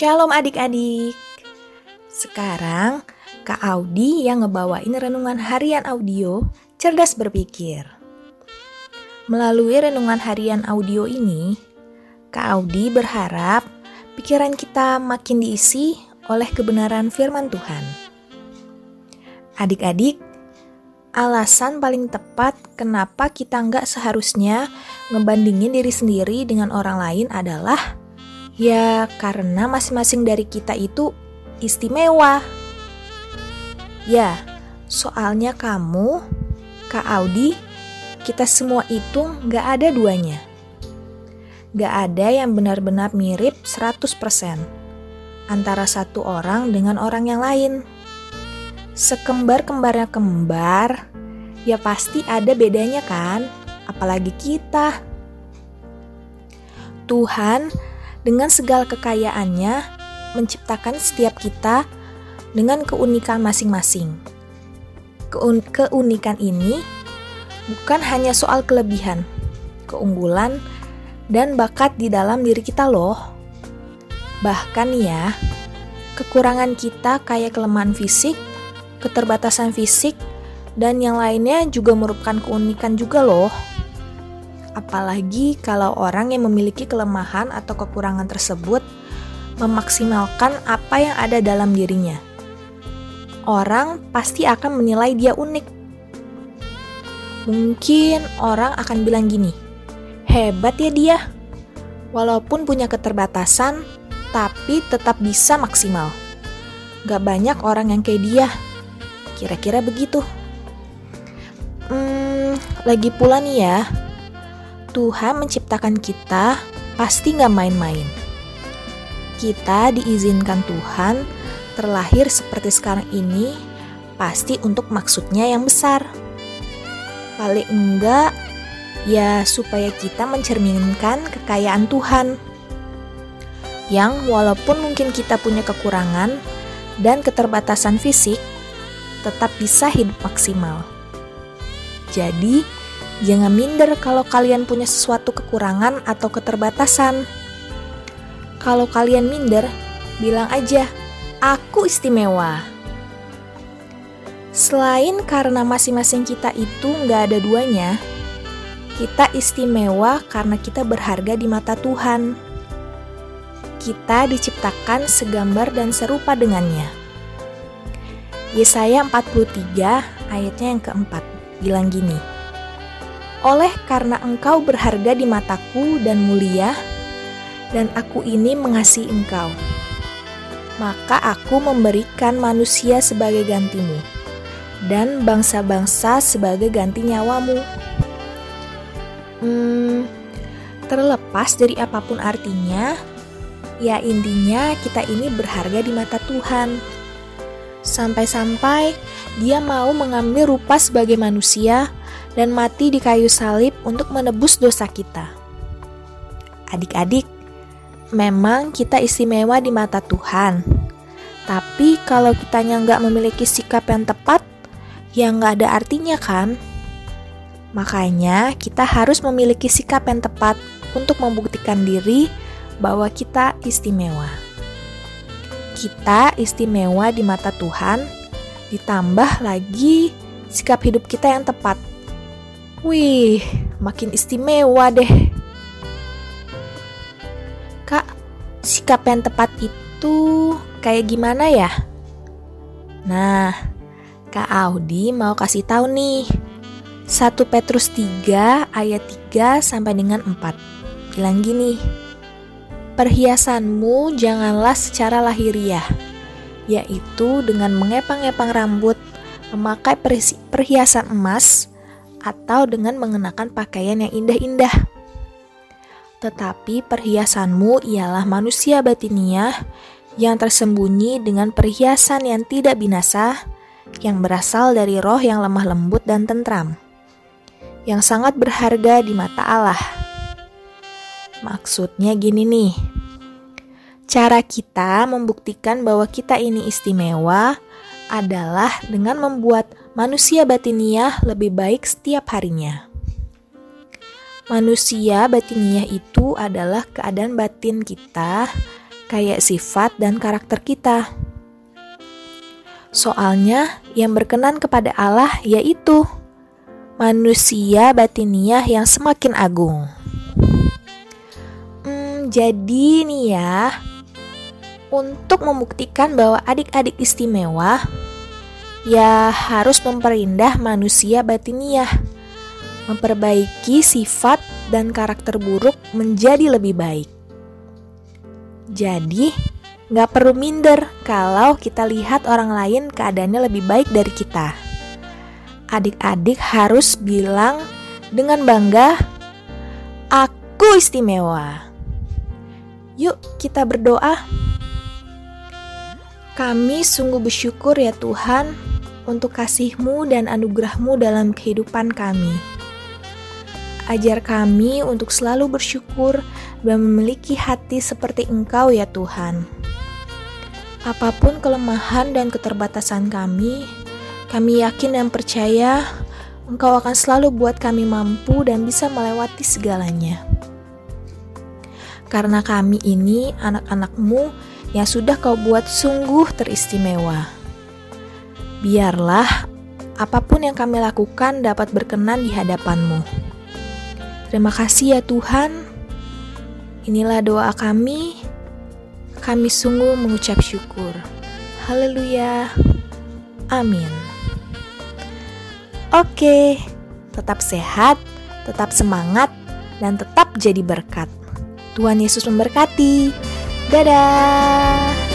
Shalom adik-adik. Sekarang Kak Audi yang ngebawain renungan harian audio Cerdas Berpikir. Melalui renungan harian audio ini, Kak Audi berharap pikiran kita makin diisi oleh kebenaran firman Tuhan. Adik-adik, alasan paling tepat kenapa kita nggak seharusnya ngebandingin diri sendiri dengan orang lain adalah Ya, karena masing-masing dari kita itu istimewa. Ya, soalnya kamu, Kak Audi, kita semua itu nggak ada duanya. Nggak ada yang benar-benar mirip 100% antara satu orang dengan orang yang lain. Sekembar-kembarnya kembar, ya pasti ada bedanya kan? Apalagi kita. Tuhan dengan segala kekayaannya menciptakan setiap kita dengan keunikan masing-masing. Keun keunikan ini bukan hanya soal kelebihan, keunggulan, dan bakat di dalam diri kita loh. Bahkan ya, kekurangan kita kayak kelemahan fisik, keterbatasan fisik, dan yang lainnya juga merupakan keunikan juga loh. Apalagi kalau orang yang memiliki kelemahan atau kekurangan tersebut memaksimalkan apa yang ada dalam dirinya. Orang pasti akan menilai dia unik. Mungkin orang akan bilang gini, hebat ya dia. Walaupun punya keterbatasan, tapi tetap bisa maksimal. Gak banyak orang yang kayak dia. Kira-kira begitu. Hmm, lagi pula nih ya, Tuhan menciptakan kita pasti nggak main-main. Kita diizinkan Tuhan terlahir seperti sekarang ini pasti untuk maksudnya yang besar. Paling enggak, ya supaya kita mencerminkan kekayaan Tuhan. Yang walaupun mungkin kita punya kekurangan dan keterbatasan fisik, tetap bisa hidup maksimal. Jadi, Jangan minder kalau kalian punya sesuatu kekurangan atau keterbatasan. Kalau kalian minder, bilang aja, "Aku istimewa." Selain karena masing-masing kita itu nggak ada duanya, kita istimewa karena kita berharga di mata Tuhan. Kita diciptakan segambar dan serupa dengannya. Yesaya 43 ayatnya yang keempat bilang gini, oleh karena engkau berharga di mataku dan mulia, dan aku ini mengasihi engkau. Maka aku memberikan manusia sebagai gantimu, dan bangsa-bangsa sebagai ganti nyawamu. Hmm, terlepas dari apa pun artinya, ya intinya kita ini berharga di mata Tuhan. Sampai-sampai dia mau mengambil rupa sebagai manusia dan mati di kayu salib untuk menebus dosa kita. Adik-adik, memang kita istimewa di mata Tuhan. Tapi kalau kitanya nggak memiliki sikap yang tepat, ya nggak ada artinya kan? Makanya kita harus memiliki sikap yang tepat untuk membuktikan diri bahwa kita istimewa. Kita istimewa di mata Tuhan, ditambah lagi sikap hidup kita yang tepat Wih, makin istimewa deh. Kak, sikap yang tepat itu kayak gimana ya? Nah, Kak Audi mau kasih tahu nih. 1 Petrus 3 ayat 3 sampai dengan 4. Bilang gini. Perhiasanmu janganlah secara lahiriah, yaitu dengan mengepang-epang rambut, memakai perhiasan emas, atau dengan mengenakan pakaian yang indah-indah. Tetapi perhiasanmu ialah manusia batiniah yang tersembunyi dengan perhiasan yang tidak binasa, yang berasal dari roh yang lemah lembut dan tentram. yang sangat berharga di mata Allah. Maksudnya gini nih, cara kita membuktikan bahwa kita ini istimewa adalah dengan membuat manusia batiniah lebih baik setiap harinya. Manusia batiniah itu adalah keadaan batin kita, kayak sifat dan karakter kita. Soalnya, yang berkenan kepada Allah yaitu manusia batiniah yang semakin agung. Hmm, jadi nih ya, untuk membuktikan bahwa adik-adik istimewa, ya harus memperindah manusia batiniah, memperbaiki sifat dan karakter buruk menjadi lebih baik. Jadi, nggak perlu minder kalau kita lihat orang lain keadaannya lebih baik dari kita. Adik-adik harus bilang dengan bangga, "Aku istimewa." Yuk, kita berdoa. Kami sungguh bersyukur ya Tuhan untuk kasih-Mu dan anugerah-Mu dalam kehidupan kami. Ajar kami untuk selalu bersyukur dan memiliki hati seperti Engkau ya Tuhan. Apa pun kelemahan dan keterbatasan kami, kami yakin dan percaya Engkau akan selalu buat kami mampu dan bisa melewati segalanya. Karena kami ini anak-anakmu yang sudah kau buat sungguh teristimewa. Biarlah apa pun yang kami lakukan dapat berkenan di hadapanmu. Terima kasih ya Tuhan. Inilah doa kami. Kami sungguh mengucap syukur. Haleluya. Amin. Oke, tetap sehat, tetap semangat, dan tetap jadi berkat. Tuhan Yesus memberkati. Dadah!